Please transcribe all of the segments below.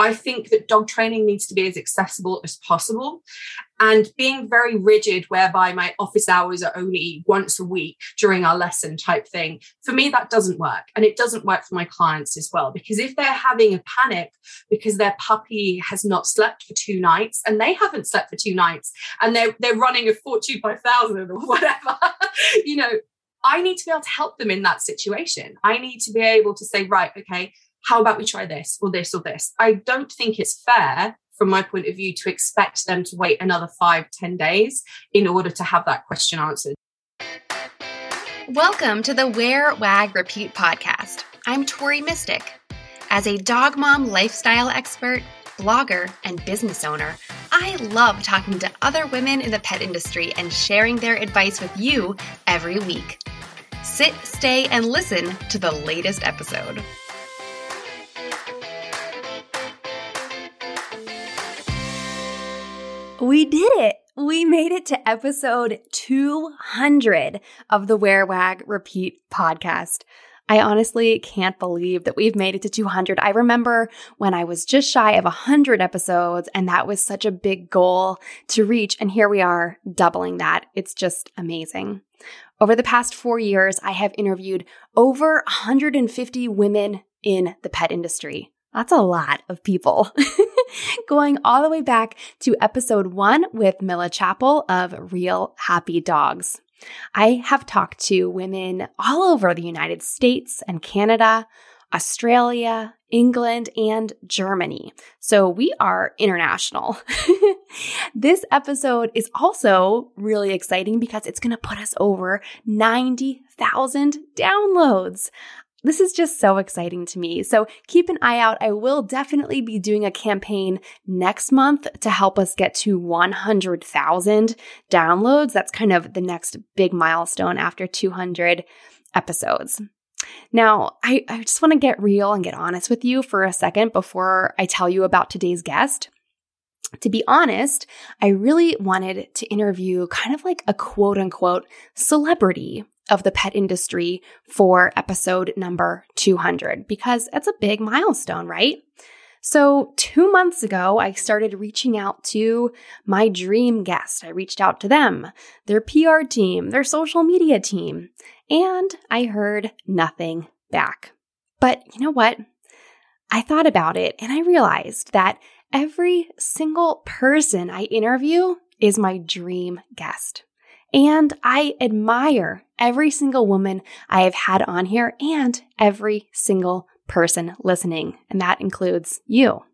I think that dog training needs to be as accessible as possible. And being very rigid, whereby my office hours are only once a week during our lesson type thing, for me, that doesn't work. And it doesn't work for my clients as well. Because if they're having a panic because their puppy has not slept for two nights and they haven't slept for two nights and they're, they're running a Fortune 5000 or whatever, you know, I need to be able to help them in that situation. I need to be able to say, right, okay, how about we try this or this or this? I don't think it's fair from my point of view to expect them to wait another five, ten days in order to have that question answered. Welcome to the Wear, Wag, Repeat podcast. I'm Tori Mistick. As a dog mom lifestyle expert, blogger, and business owner, I love talking to other women in the pet industry and sharing their advice with you every week. Sit, stay, and listen to the latest episode. We did it! We made it to episode 200 of the Wear Wag Repeat podcast. I honestly can't believe that we've made it to 200. I remember when I was just shy of 100 episodes, and that was such a big goal to reach. And here we are doubling that. It's just amazing. Over the past four years, I have interviewed over 150 women in the pet industry. That's a lot of people. Going all the way back to episode one with Milla Chappell of Real Happy Dogs. I have talked to women all over the United States and Canada, Australia, England, and Germany. So we are international. this episode is also really exciting because it's going to put us over 90,000 downloads. This is just so exciting to me. So keep an eye out. I will definitely be doing a campaign next month to help us get to 100,000 downloads. That's kind of the next big milestone after 200 episodes. Now, I, I just want to get real and get honest with you for a second before I tell you about today's guest. To be honest, I really wanted to interview kind of like a quote unquote celebrity of the pet industry for episode number 200 because it's a big milestone, right? So, two months ago, I started reaching out to my dream guest. I reached out to them, their PR team, their social media team, and I heard nothing back. But you know what? I thought about it and I realized that every single person I interview is my dream guest. And I admire every single woman I have had on here and every single person listening. And that includes you.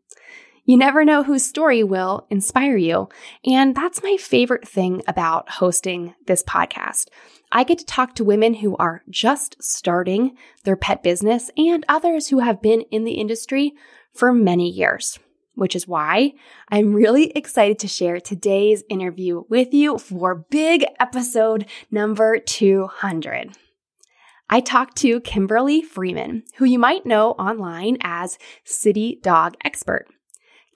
You never know whose story will inspire you. And that's my favorite thing about hosting this podcast. I get to talk to women who are just starting their pet business and others who have been in the industry for many years which is why I'm really excited to share today's interview with you for big episode number 200. I talked to Kimberly Freeman, who you might know online as City Dog Expert.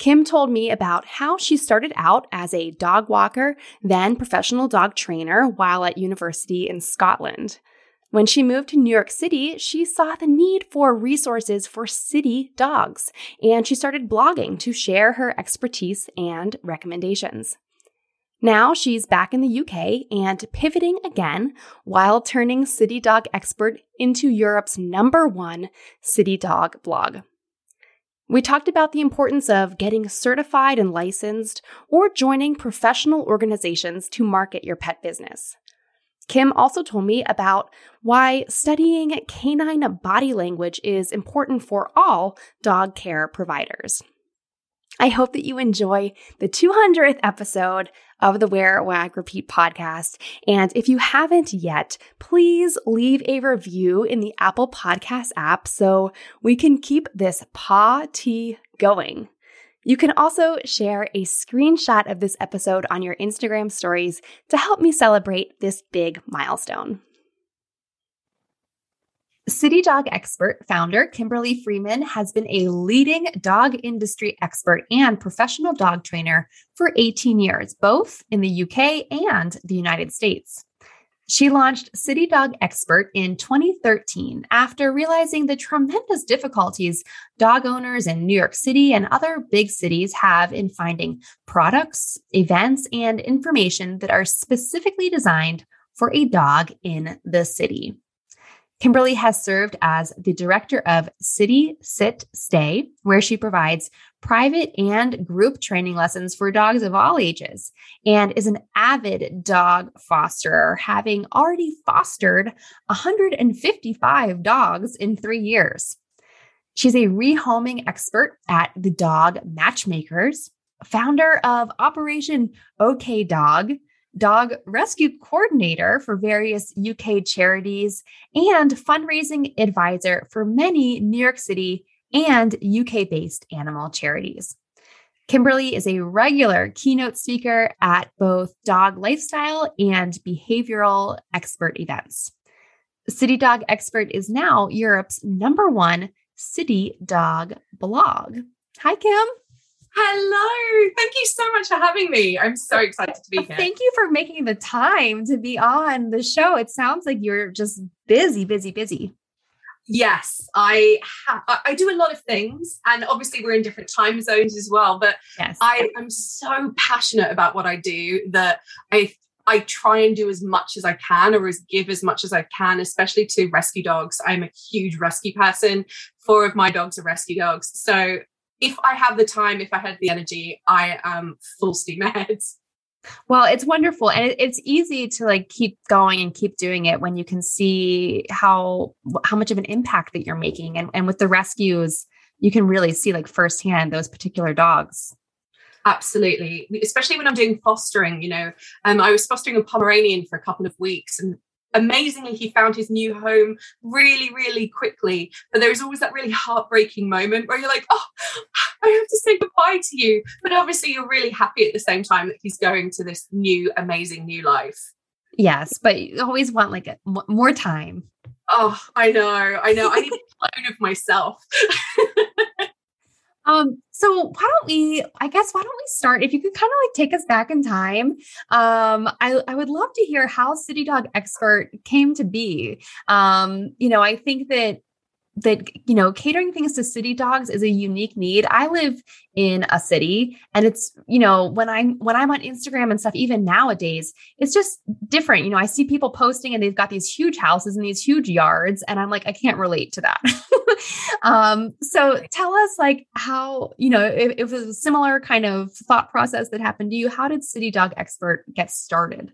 Kim told me about how she started out as a dog walker, then professional dog trainer while at university in Scotland. When she moved to New York City, she saw the need for resources for city dogs, and she started blogging to share her expertise and recommendations. Now she's back in the UK and pivoting again while turning City Dog Expert into Europe's number one city dog blog. We talked about the importance of getting certified and licensed or joining professional organizations to market your pet business. Kim also told me about why studying canine body language is important for all dog care providers. I hope that you enjoy the 200th episode of the Wear Wag Repeat podcast. And if you haven't yet, please leave a review in the Apple Podcast app so we can keep this paw tea going. You can also share a screenshot of this episode on your Instagram stories to help me celebrate this big milestone. City Dog Expert founder Kimberly Freeman has been a leading dog industry expert and professional dog trainer for 18 years, both in the UK and the United States. She launched City Dog Expert in 2013 after realizing the tremendous difficulties dog owners in New York City and other big cities have in finding products, events, and information that are specifically designed for a dog in the city. Kimberly has served as the director of City Sit Stay, where she provides private and group training lessons for dogs of all ages, and is an avid dog fosterer, having already fostered 155 dogs in three years. She's a rehoming expert at the Dog Matchmakers, founder of Operation OK Dog, dog rescue coordinator for various UK charities, and fundraising advisor for many New York City and UK based animal charities. Kimberly is a regular keynote speaker at both dog lifestyle and behavioral expert events. City Dog Expert is now Europe's number one city dog blog. Hi, Kim. Hello. Thank you so much for having me. I'm so excited to be here. Thank you for making the time to be on the show. It sounds like you're just busy, busy, busy. Yes, I ha- I do a lot of things, and obviously we're in different time zones as well. But yes. I am so passionate about what I do that I I try and do as much as I can or as give as much as I can, especially to rescue dogs. I'm a huge rescue person. Four of my dogs are rescue dogs. So if I have the time, if I had the energy, I am full steam ahead. Well, it's wonderful. And it's easy to like keep going and keep doing it when you can see how how much of an impact that you're making. And, and with the rescues, you can really see like firsthand those particular dogs. Absolutely. Especially when I'm doing fostering, you know, um, I was fostering a Pomeranian for a couple of weeks and amazingly he found his new home really really quickly. But there's always that really heartbreaking moment where you're like oh i have to say goodbye to you. But obviously you're really happy at the same time that he's going to this new amazing new life. Yes but you always want like a, more time. Oh i know i know. I need a clone of myself Um, so why don't we, I guess, why don't we start? If you could kind of like take us back in time. Um, I, I would love to hear how City Dog Expert came to be. Um, you know, I think that that you know catering things to city dogs is a unique need. I live in a city and it's you know when i'm when i'm on instagram and stuff even nowadays it's just different. You know i see people posting and they've got these huge houses and these huge yards and i'm like i can't relate to that. Um so tell us like how you know if, if it was a similar kind of thought process that happened to you how did city dog expert get started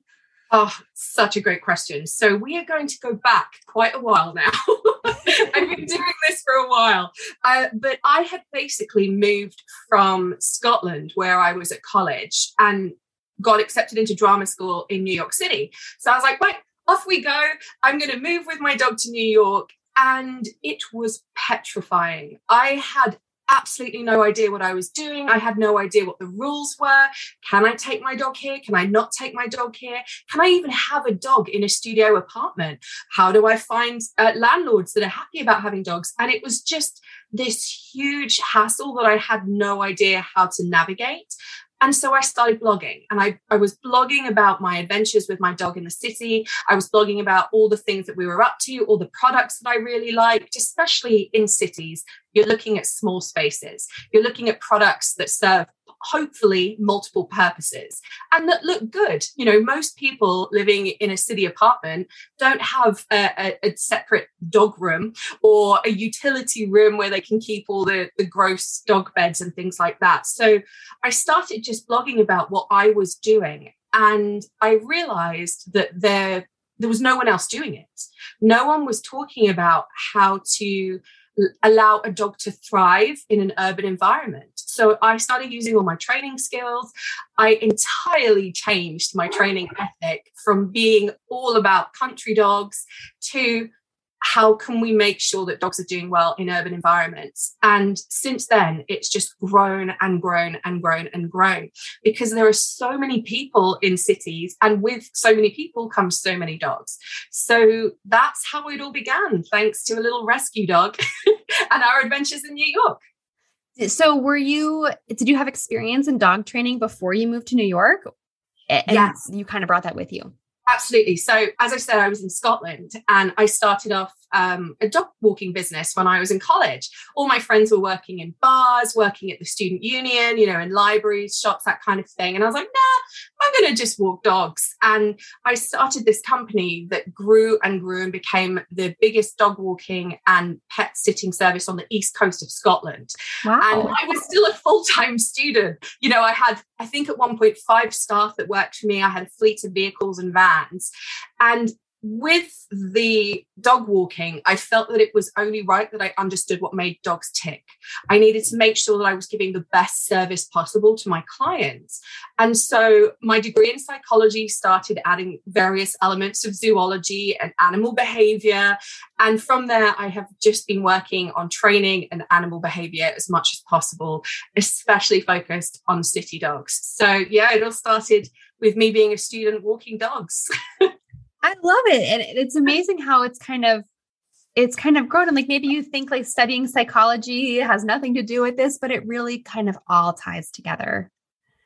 Oh, such a great question. So we are going to go back quite a while now. I've been doing this for a while. Uh, but I had basically moved from Scotland, where I was at college, and got accepted into drama school in New York City. So I was like, right, off we go. I'm going to move with my dog to New York. And it was petrifying. I had absolutely no idea what I was doing. I had no idea what the rules were. Can I take my dog here? Can I not take my dog here? Can I even have a dog in a studio apartment? How do I find uh, landlords that are happy about having dogs? And it was just this huge hassle that I had no idea how to navigate. And so I started blogging and I, I was blogging about my adventures with my dog in the city. I was blogging about all the things that we were up to, all the products that I really liked, especially in cities. You're looking at small spaces. You're looking at products that serve hopefully multiple purposes and that look good. You know, most people living in a city apartment don't have a, a, a, separate dog room or a utility room where they can keep all the, the gross dog beds and things like that. So I started just blogging about what I was doing. And I realized that there, there was no one else doing it. No one was talking about how to allow a dog to thrive in an urban environment. So I started using all my training skills. I entirely changed my training ethic from being all about country dogs to how can we make sure that dogs are doing well in urban environments? And since then, it's just grown and grown and grown and grown because there are so many people in cities, and with so many people comes so many dogs. So that's how it all began, thanks to a little rescue dog and our adventures in New York. So, were you, did you have experience in dog training before you moved to New York? And yes. you kind of brought that with you. Absolutely. So, as I said, I was in Scotland and I started off um, a dog walking business when I was in college. All my friends were working in bars, working at the student union, you know, in libraries, shops, that kind of thing. And I was like, nah, I'm going to just walk dogs. And I started this company that grew and grew and became the biggest dog walking and pet sitting service on the east coast of Scotland. Wow. And I was still a full time student. You know, I had, I think at one point, five staff that worked for me. I had a fleet of vehicles and vans. And with the dog walking, I felt that it was only right that I understood what made dogs tick. I needed to make sure that I was giving the best service possible to my clients. And so my degree in psychology started adding various elements of zoology and animal behavior. And from there, I have just been working on training and animal behavior as much as possible, especially focused on city dogs. So, yeah, it all started with me being a student walking dogs. I love it. And it's amazing how it's kind of it's kind of grown and like maybe you think like studying psychology has nothing to do with this but it really kind of all ties together.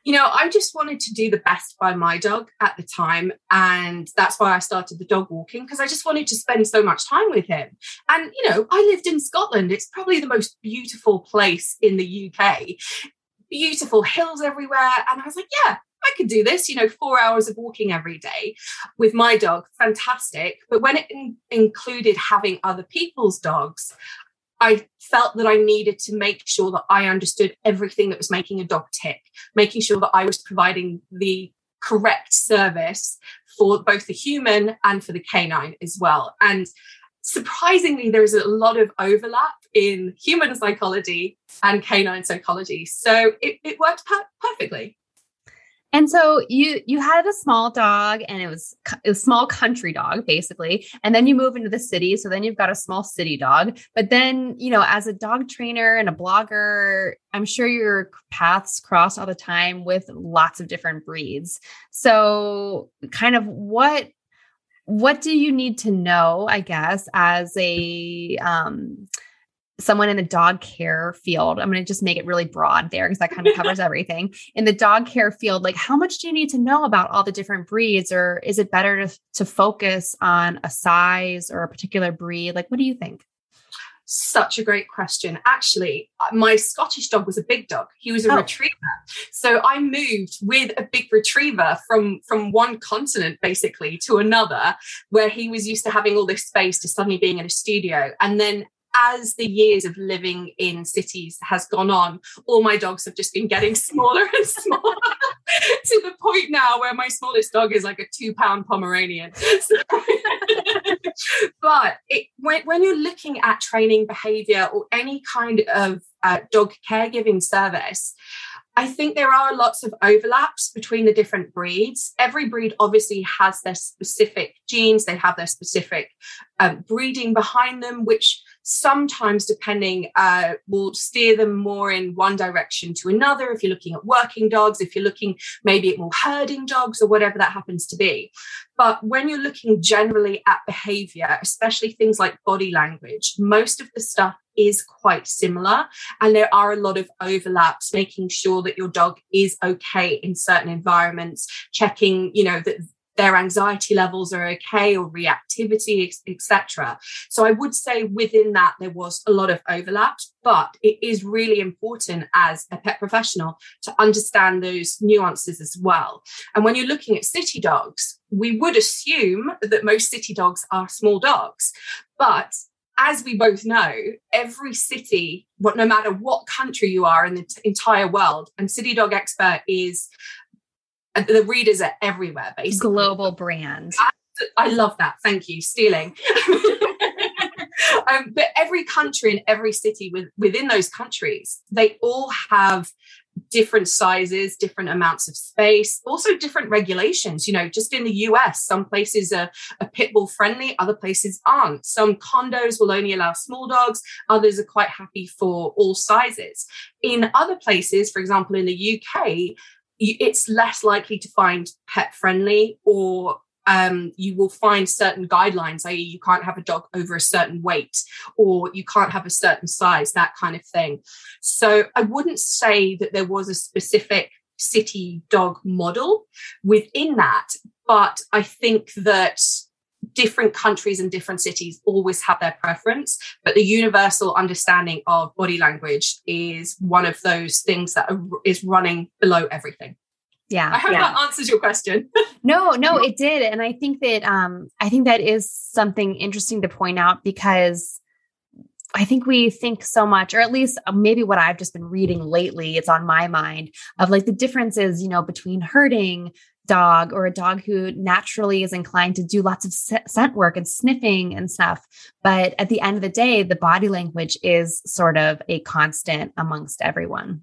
You know i just wanted to do the best by my dog at the time and that's why i started the dog walking because i just wanted to spend so much time with him. And you know i lived in scotland. It's probably the most beautiful place in the uk beautiful hills everywhere and i was like yeah I could do this, you know, four hours of walking every day with my dog, fantastic. But when it in- included having other people's dogs, I felt that I needed to make sure that I understood everything that was making a dog tick, making sure that I was providing the correct service for both the human and for the canine as well. And surprisingly, there's a lot of overlap in human psychology and canine psychology. So it, it worked per- perfectly. And so you you had a small dog and it was a small country dog basically. And then you move into the city. So then you've got a small city dog. But then you know as a dog trainer and a blogger I'm sure your paths cross all the time with lots of different breeds. So kind of what what do you need to know I guess as a um someone in the dog care field i'm going to just make it really broad there because that kind of covers everything in the dog care field like how much do you need to know about all the different breeds or is it better to, to focus on a size or a particular breed like what do you think such a great question. Actually, uh, my Scottish dog was a big dog. He was a oh. retriever. So I moved with a big retriever from from one continent basically to another where he was used to having all this space to suddenly being in a studio. And then as the years of living in cities has gone on, all my dogs have just been getting smaller and smaller to the point now where my smallest dog is like a two pound Pomeranian. But it, when, when, you're looking at training behavior or any kind of uh, dog caregiving service, I think there are lots of overlaps between the different breeds. Every breed obviously has their specific genes, they have their specific um, breeding behind them, which sometimes depending uh, will steer them more in one direction to another. If you're looking at working dogs if you're looking maybe at more herding dogs or whatever that happens to be. But when you're looking generally at behavior especially things like body language most of the stuff is quite similar. And there are a lot of overlaps making sure that your dog is okay in certain environments checking you know that their anxiety levels are okay or reactivity, etc. So I would say within that there was a lot of overlap, but it is really important as a pet professional to understand those nuances as well. And when you're looking at city dogs, we would assume that most city dogs are small dogs, but as we both know, every city, no matter what country you are in the t- entire world, and City Dog Expert is the readers are everywhere basically. Global brand. I, I love that. Thank you. Stealing. Um, but every country and every city with, within those countries they all have different sizes different amounts of space also different regulations. You know just in the us some places are, are pit bull friendly other places aren't. Some condos will only allow small dogs others are quite happy for all sizes. In other places for example in the uk it's less likely to find pet friendly or um, you will find certain guidelines, i.e., you can't have a dog over a certain weight or you can't have a certain size, that kind of thing. So I wouldn't say that there was a specific city dog model within that, but I think that different countries and different cities always have their preference, but the universal understanding of body language is one of those things that are, is running below everything. Yeah. I hope yeah. that answers your question. no, no, it did. And I think that um I think that is something interesting to point out because I think we think so much, or at least maybe what I've just been reading lately, it's on my mind of like the differences, you know, between herding dog or a dog who naturally is inclined to do lots of scent work and sniffing and stuff. But at the end of the day, the body language is sort of a constant amongst everyone.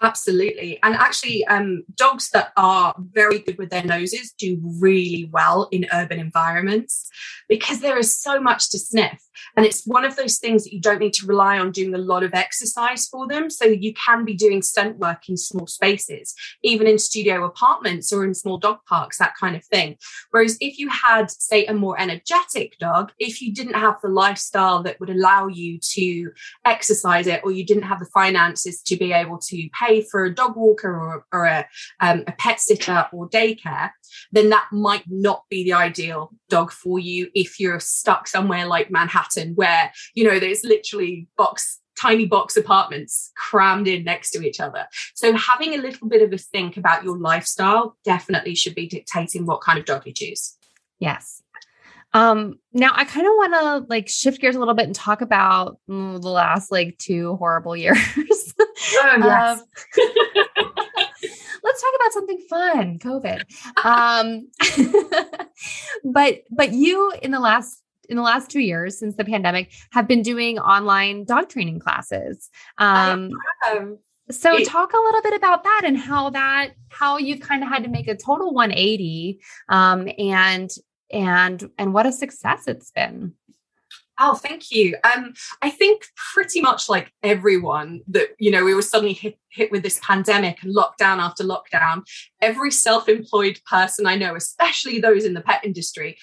Absolutely. And actually, um, dogs that are very good with their noses do really well in urban environments because there is so much to sniff. And it's one of those things that you don't need to rely on doing a lot of exercise for them. So you can be doing scent work in small spaces, even in studio apartments or in small dog parks, that kind of thing. Whereas if you had, say, a more energetic dog, if you didn't have the lifestyle that would allow you to exercise it, or you didn't have the finances to be able to pay for a dog walker or, or a, um, a pet sitter or daycare, then that might not be the ideal dog for you if you're stuck somewhere like Manhattan, where, you know, there's literally box tiny box apartments crammed in next to each other. So having a little bit of a think about your lifestyle definitely should be dictating what kind of dog you choose. Yes. Um, now I kind of want to like shift gears a little bit and talk about mm, the last like two horrible years. oh, yes. Um, let's talk about something fun, COVID. Um, but but you in the last in the last two years since the pandemic have been doing online dog training classes. Um, so it, talk a little bit about that and how that how you've kind of had to make a total 180 um, and and and what a success it's been. Oh, thank you. Um, I think pretty much like everyone that, you know, we were suddenly hit, hit with this pandemic and lockdown after lockdown, every self employed person I know, especially those in the pet industry,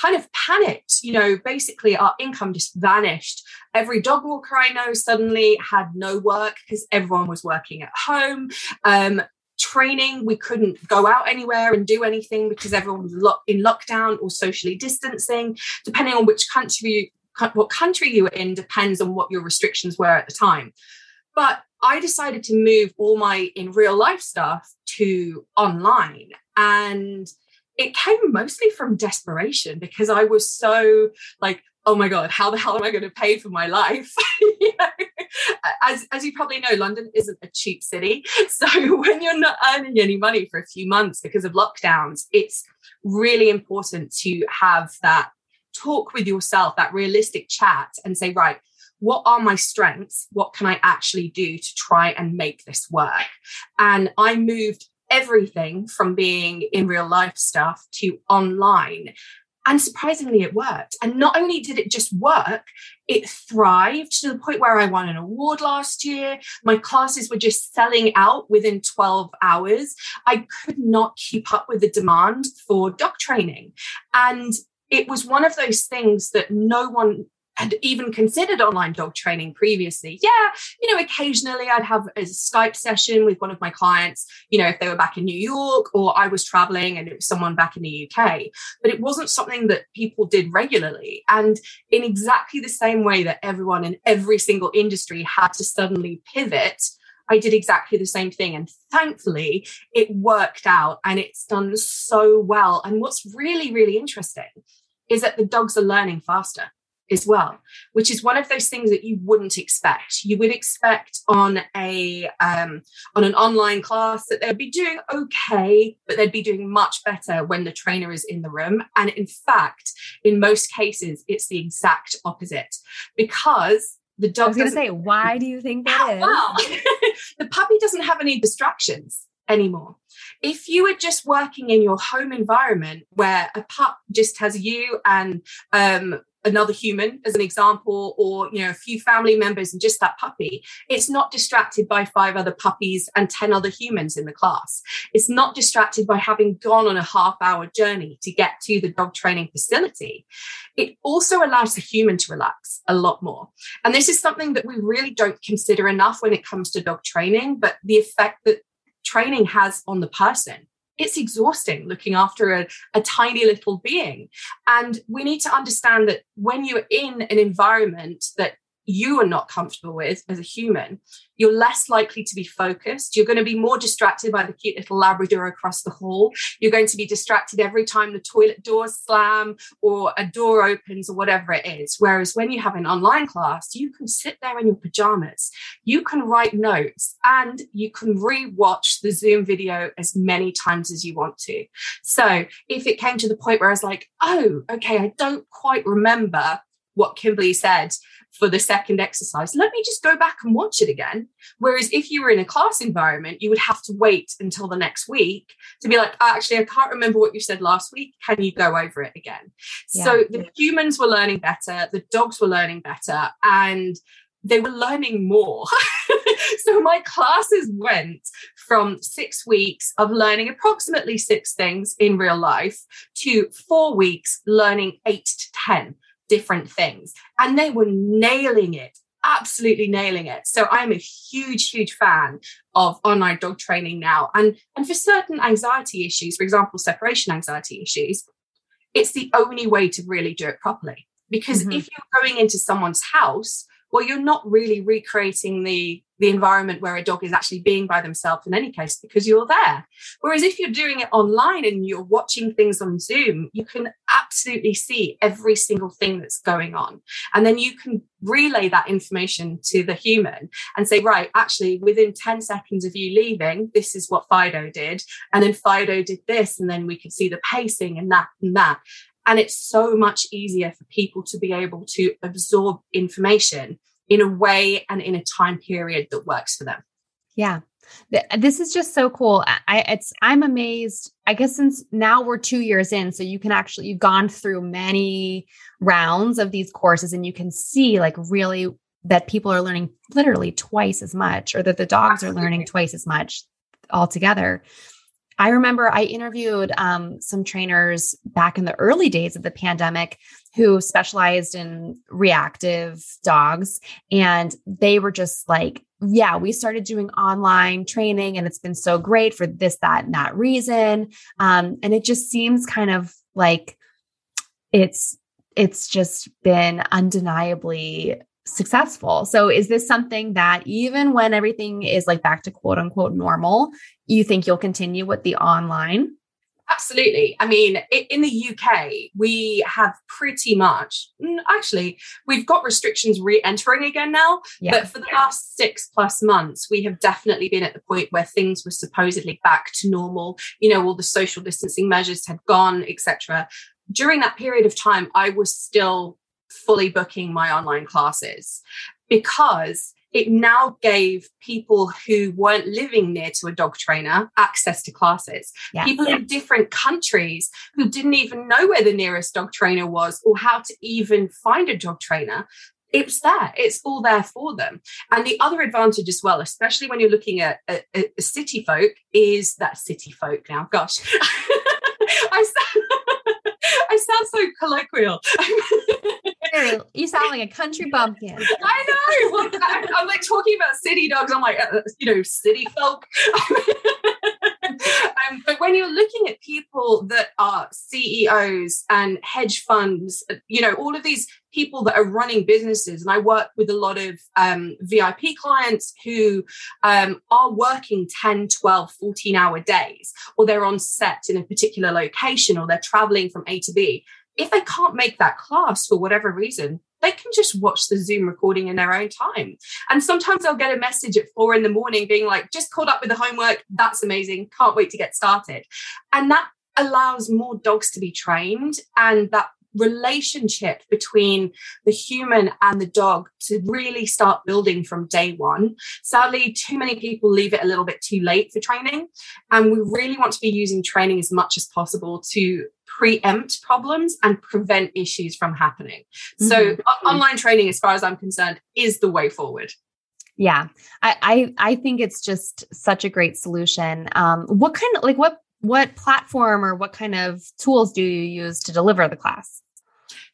kind of panicked. You know, basically our income just vanished. Every dog walker I know suddenly had no work because everyone was working at home. Um, training we couldn't go out anywhere and do anything because everyone was locked in lockdown or socially distancing depending on which country what country you were in depends on what your restrictions were at the time. But I decided to move all my in real life stuff to online. And it came mostly from desperation because I was so like, oh my God, how the hell am I going to pay for my life? as, as you probably know, London isn't a cheap city. So when you're not earning any money for a few months because of lockdowns, it's really important to have that talk with yourself, that realistic chat, and say, right, what are my strengths? What can I actually do to try and make this work? And I moved everything from being in real life stuff to online. And surprisingly, it worked. And not only did it just work, it thrived to the point where I won an award last year. My classes were just selling out within 12 hours. I could not keep up with the demand for dog training. And it was one of those things that no one had even considered online dog training previously. Yeah, you know, occasionally I'd have a Skype session with one of my clients, you know, if they were back in New York or I was traveling and it was someone back in the UK, but it wasn't something that people did regularly. And in exactly the same way that everyone in every single industry had to suddenly pivot. I did exactly the same thing. And thankfully, it worked out and it's done so well. And what's really, really interesting is that the dogs are learning faster as well, which is one of those things that you wouldn't expect. You would expect on a um, on an online class that they'd be doing okay, but they'd be doing much better when the trainer is in the room. And in fact, in most cases, it's the exact opposite because the dog. I was going to say, why do you think that is? Well, the puppy doesn't have any distractions anymore. If you were just working in your home environment where a pup just has you and um, another human as an example or you know a few family members and just that puppy it's not distracted by five other puppies and 10 other humans in the class. It's not distracted by having gone on a half hour journey to get to the dog training facility. It also allows the human to relax a lot more. And this is something that we really don't consider enough when it comes to dog training but the effect that training has on the person it's exhausting looking after a, a tiny little being. And we need to understand that when you're in an environment that you are not comfortable with as a human, you're less likely to be focused. You're going to be more distracted by the cute little Labrador across the hall. You're going to be distracted every time the toilet doors slam or a door opens or whatever it is. Whereas when you have an online class, you can sit there in your pajamas, you can write notes, and you can re-watch the Zoom video as many times as you want to. So if it came to the point where I was like, oh, okay, I don't quite remember what Kimberly said for the second exercise, let me just go back and watch it again. Whereas if you were in a class environment, you would have to wait until the next week to be like, actually, I can't remember what you said last week. Can you go over it again? Yeah. So the humans were learning better, the dogs were learning better, and they were learning more. so my classes went from six weeks of learning approximately six things in real life to four weeks learning eight to 10 different things. And they were nailing it, absolutely nailing it. So I'm a huge, huge fan of online dog training now. And, and for certain anxiety issues, for example, separation anxiety issues, it's the only way to really do it properly. Because mm-hmm. if you're going into someone's house well you're not really recreating the the environment where a dog is actually being by themselves in any case because you're there. Whereas if you're doing it online and you're watching things on zoom you can absolutely see every single thing that's going on. And then you can relay that information to the human and say right actually within 10 seconds of you leaving this is what fido did. And then fido did this and then we could see the pacing and that and that. And it's so much easier for people to be able to absorb information in a way and in a time period that works for them. Yeah. This is just so cool. I it's I'm amazed. I guess since now we're 2 years in so you can actually you've gone through many rounds of these courses and you can see like really that people are learning literally twice as much or that the dogs Absolutely. are learning twice as much altogether. I remember I interviewed um, some trainers back in the early days of the pandemic who specialized in reactive dogs. And they were just like, yeah, we started doing online training and it's been so great for this, that, and that reason. Um, and it just seems kind of like it's it's just been undeniably successful. So is this something that even when everything is like back to quote unquote normal, you think you'll continue with the online? Absolutely. I mean, in the UK, we have pretty much, actually, we've got restrictions re entering again now. Yeah. But for the last six plus months, we have definitely been at the point where things were supposedly back to normal. You know, all the social distancing measures had gone, etc. During that period of time, I was still fully booking my online classes because it now gave people who weren't living near to a dog trainer access to classes. Yes. People in different countries who didn't even know where the nearest dog trainer was or how to even find a dog trainer. It's there, it's all there for them. And the other advantage as well, especially when you're looking at, at, at city folk, is that city folk now. Gosh, I, sound, I sound so colloquial. you sound like a country bumpkin. I know. Well, I, am like talking about city dogs. I'm like, uh, you know, city folk. um, but when you're looking at people that are CEOs and hedge funds, you know, all of these people that are running businesses, and I work with a lot of um, VIP clients who um, are working 10, 12, 14 hour days, or they're on set in a particular location, or they're traveling from A to B if they can't make that class for whatever reason, they can just watch the Zoom recording in their own time. And sometimes I'll get a message at four in the morning being like, just caught up with the homework. That's amazing. Can't wait to get started. And that allows more dogs to be trained and that relationship between the human and the dog to really start building from day one. Sadly, too many people leave it a little bit too late for training. And we really want to be using training as much as possible to preempt problems and prevent issues from happening. Mm-hmm. So online training, as far as I'm concerned, is the way forward. Yeah, I, I, I think it's just such a great solution. Um, what kind of like what what platform or what kind of tools do you use to deliver the class?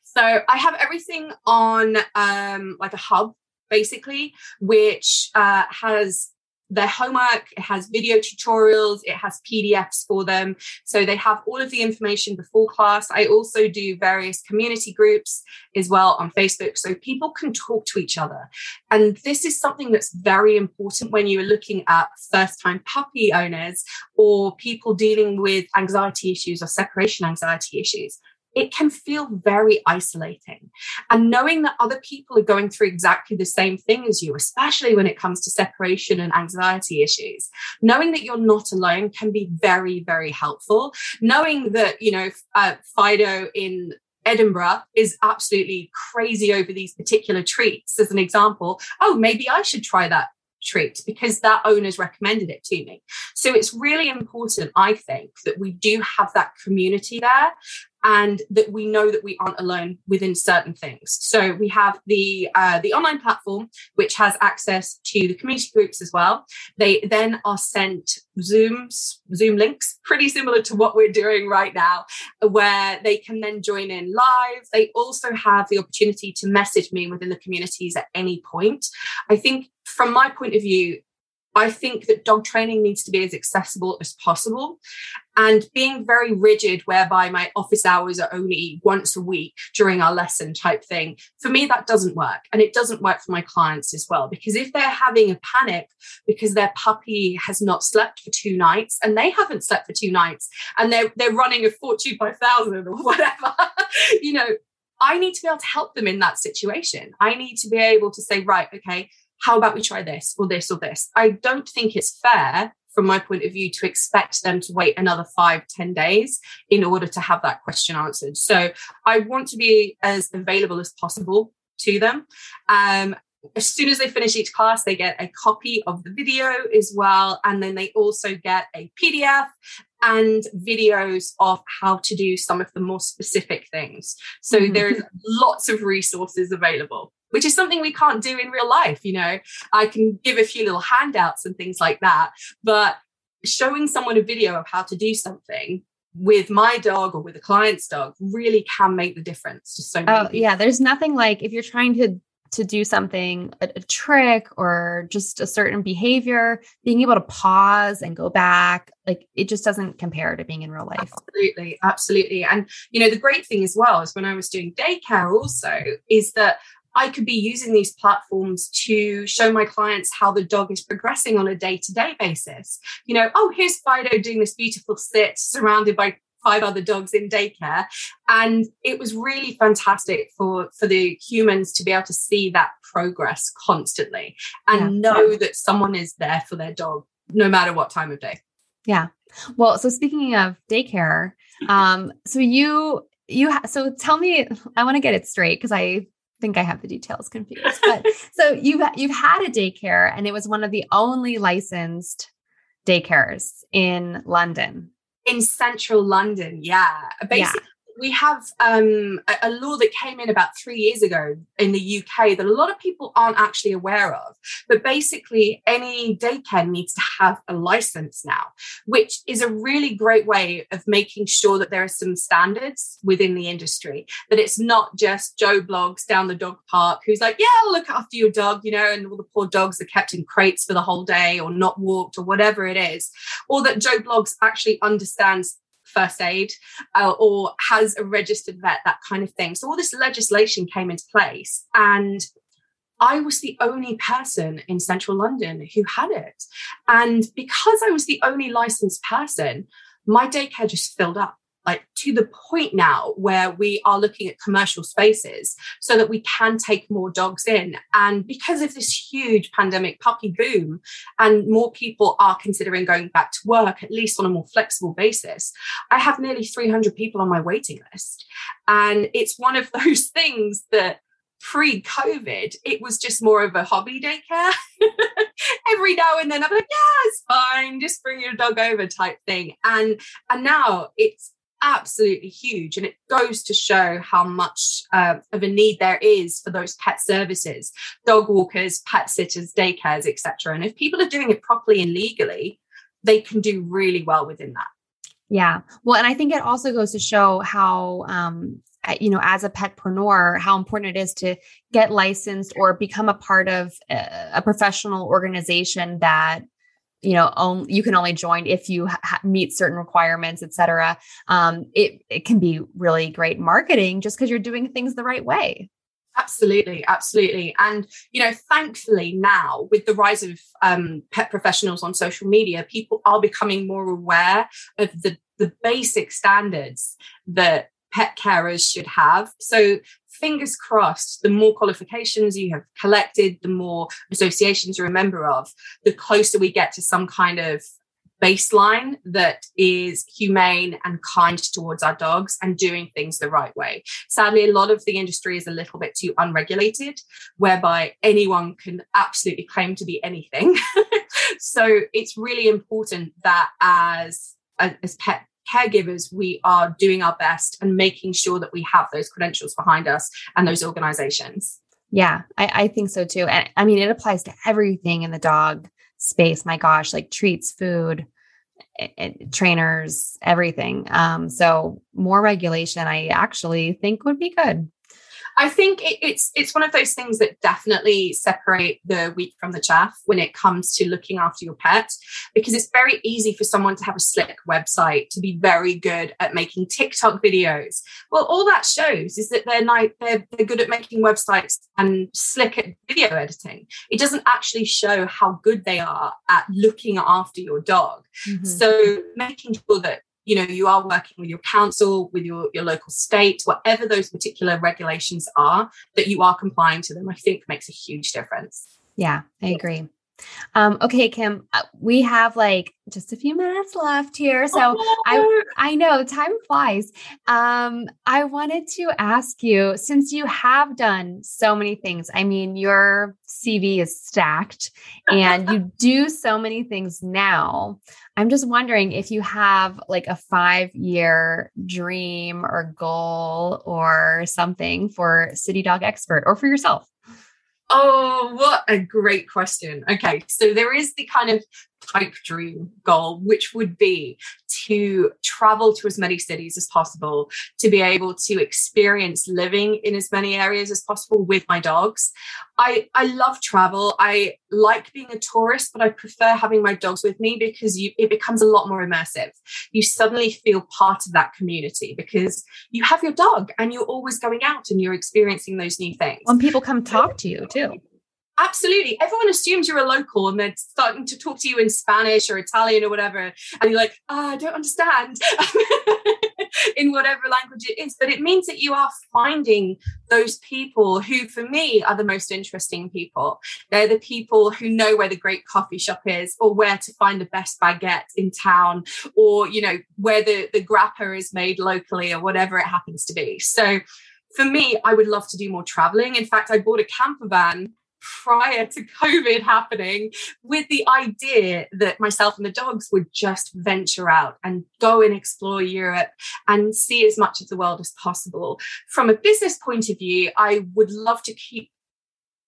So I have everything on um, like a hub, basically, which uh, has their homework, it has video tutorials, it has PDFs for them. So they have all of the information before class. I also do various community groups as well on Facebook so people can talk to each other. And this is something that's very important when you're looking at first time puppy owners or people dealing with anxiety issues or separation anxiety issues it can feel very isolating. And knowing that other people are going through exactly the same thing as you, especially when it comes to separation and anxiety issues, knowing that you're not alone can be very, very helpful. Knowing that, you know, uh, Fido in Edinburgh is absolutely crazy over these particular treats, as an example. Oh, maybe I should try that treat because that owner's recommended it to me. So it's really important, I think, that we do have that community there and that we know that we aren't alone within certain things. So we have the uh, the online platform, which has access to the community groups as well. They then are sent Zooms, Zoom links, pretty similar to what we're doing right now, where they can then join in live. They also have the opportunity to message me within the communities at any point. I think from my point of view, I think that dog training needs to be as accessible as possible. And being very rigid, whereby my office hours are only once a week during our lesson type thing, for me, that doesn't work. And it doesn't work for my clients as well. Because if they're having a panic because their puppy has not slept for two nights and they haven't slept for two nights and they're, they're running a Fortune 5000 or whatever, you know, I need to be able to help them in that situation. I need to be able to say, right, okay, how about we try this or this or this? I don't think it's fair from my point of view to expect them to wait another five, ten days in order to have that question answered. So I want to be as available as possible to them. Um, as soon as they finish each class, they get a copy of the video as well. And then they also get a PDF and videos of how to do some of the more specific things. So mm-hmm. there's lots of resources available which is something we can't do in real life. You know, I can give a few little handouts and things like that, but showing someone a video of how to do something with my dog or with a client's dog really can make the difference to so oh, many. Oh, yeah. There's nothing like if you're trying to to do something a, a, trick or just a certain behavior being able to pause and go back like it just doesn't compare to being in real life absolutely absolutely and you know the great thing as well is when i was doing daycare also is that I could be using these platforms to show my clients how the dog is progressing on a day to day basis. You know, oh, here's Fido doing this beautiful sit surrounded by five other dogs in daycare and it was really fantastic for for the humans to be able to see that progress constantly and yeah. know that someone is there for their dog no matter what time of day yeah well so speaking of daycare um so you you ha- so tell me i want to get it straight because i think I have the details confused. But so you've you've had a daycare and it was one of the only licensed daycares in London. In central London, yeah. Basically, we have um, a, a, law that came in about three years ago in the UK that a lot of people aren't actually aware of. But basically, any daycare needs to have a license now, which is a really great way of making sure that there are some standards within the industry, that it's not just Joe Bloggs down the dog park who's like, yeah, I'll look after your dog, you know, and all the poor dogs are kept in crates for the whole day or not walked or whatever it is. Or that Joe Bloggs actually understands first aid uh, or has a registered vet, that kind of thing. So all this legislation came into place and I was the only person in central London who had it. And because I was the only licensed person, my daycare just filled up like to the point now where we are looking at commercial spaces so that we can take more dogs in. And because of this huge pandemic puppy boom, and more people are considering going back to work, at least on a more flexible basis, I have nearly 300 people on my waiting list. And it's one of those things that pre COVID, it was just more of a hobby daycare. Every now and then I'm like, yeah, it's fine, just bring your dog over type thing. And and now it's absolutely huge and it goes to show how much uh, of a need there is for those pet services dog walkers pet sitters daycares etc and if people are doing it properly and legally they can do really well within that. Yeah. Well and i think it also goes to show how um you know as a petpreneur how important it is to get licensed or become a part of a, a professional organization that you know on, you can only join if you ha- meet certain requirements etc um, it, it can be really great marketing just because you're doing things the right way Absolutely, absolutely. And, you know, thankfully now with the rise of um, pet professionals on social media, people are becoming more aware of the, the basic standards that pet carers should have. So, fingers crossed, the more qualifications you have collected, the more associations you're a member of, the closer we get to some kind of baseline that is humane and kind towards our dogs and doing things the right way. Sadly, a lot of the industry is a little bit too unregulated, whereby anyone can absolutely claim to be anything. so it's really important that as as pet caregivers, we are doing our best and making sure that we have those credentials behind us and those organizations. Yeah, I, I think so too. And I mean, it applies to everything in the dog space. My gosh, like treats, food, it, it, trainers, everything. Um, so more regulation, I actually think would be good. I think it, it's it's one of those things that definitely separate the wheat from the chaff when it comes to looking after your pet, because it's very easy for someone to have a slick website to be very good at making TikTok videos. Well, all that shows is that they're like they're, they're good at making websites and slick at video editing. It doesn't actually show how good they are at looking after your dog. Mm-hmm. So making sure that you know you are working with your council with your, your local state whatever those particular regulations are that you are complying to them i think makes a huge difference. Yeah i agree um, okay, Kim, uh, we have like just a few minutes left here. So oh. I I know time flies. Um, I wanted to ask you, since you have done so many things, I mean, your CV is stacked and you do so many things now. I'm just wondering if you have like a five year dream or goal or something for City Dog Expert or for yourself. Oh, what a great question. Okay, so there is the kind of pipe dream goal, which would be to travel to as many cities as possible, to be able to experience living in as many areas as possible with my dogs. I, I love travel. I like being a tourist, but I prefer having my dogs with me because you, it becomes a lot more immersive. You suddenly feel part of that community because you have your dog and you're always going out and you're experiencing those new things. When people come talk to you too. Absolutely. Everyone assumes you're a local and they're starting to talk to you in Spanish or Italian or whatever. And you're like, oh, I don't understand in whatever language it is. But it means that you are finding those people who, for me, are the most interesting people. They're the people who know where the great coffee shop is or where to find the best baguette in town or, you know, where the, the grappa is made locally or whatever it happens to be. So, for me, I would love to do more traveling. In fact, I bought a camper van prior to COVID happening with the idea that myself and the dogs would just venture out and go and explore Europe and see as much of the world as possible. From a business point of view, I would love to keep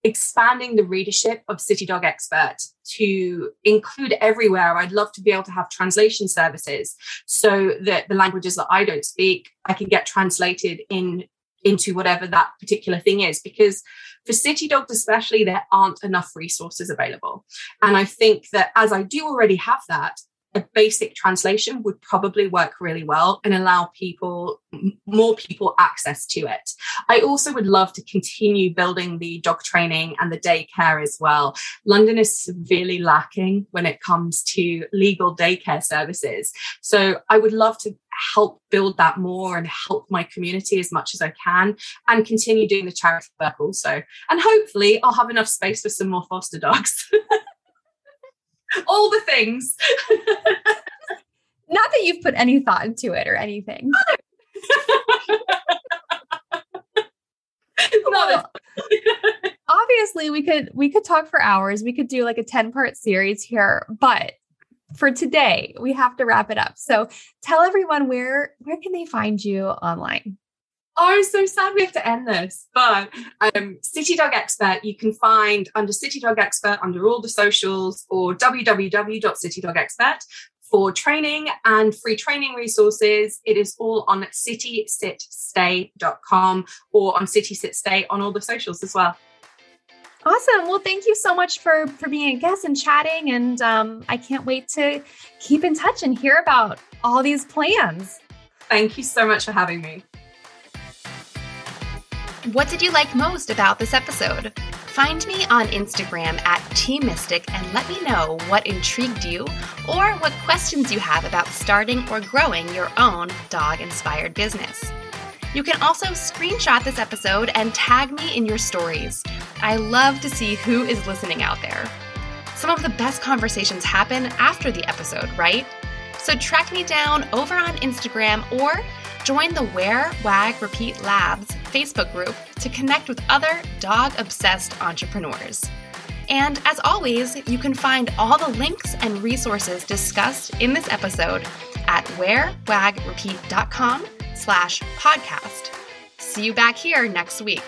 expanding the readership of City Dog Expert to include everywhere. I'd love to be able to have translation services so that the languages that I don't speak, I can get translated in into whatever that particular thing is because for city dogs especially there aren't enough resources available. And i think that as i do already have that a basic translation would probably work really well and allow people more people access to it. I also would love to continue building the dog training and the daycare as well. London is severely lacking when it comes to legal daycare services. So i would love to help build that more and help my community as much as I can and continue doing the charity work also. And hopefully I'll have enough space for some more foster dogs. All the things. Not that you've put any thought into it or anything. well, obviously we could we could talk for hours. We could do like a 10 part series here, but for today, we have to wrap it up. So tell everyone where where can they find you online? Oh, so sad we have to end this. But um, City Dog Expert, you can find under City Dog Expert under all the socials or www.citydogexpert for training and free training resources. It is all on citysitstay.com or on City Sit Stay on all the socials as well. Awesome. Well, thank you so much for for being a guest and chatting. And um, I can't wait to keep in touch and hear about all these plans. Thank you so much for having me. What did you like most about this episode? Find me on Instagram at TMistick and let me know what intrigued you or what questions you have about starting or growing your own dog inspired business. You can also screenshot this episode and tag me in your stories. I love to see who is listening out there. Some of the best conversations happen after the episode, right? So track me down over on Instagram or join the Wear, Wag, Repeat Labs Facebook group to connect with other dog obsessed entrepreneurs. And as always, you can find all the links and resources discussed in this episode at wearwagrepeat.com slash podcast. See you back here next week.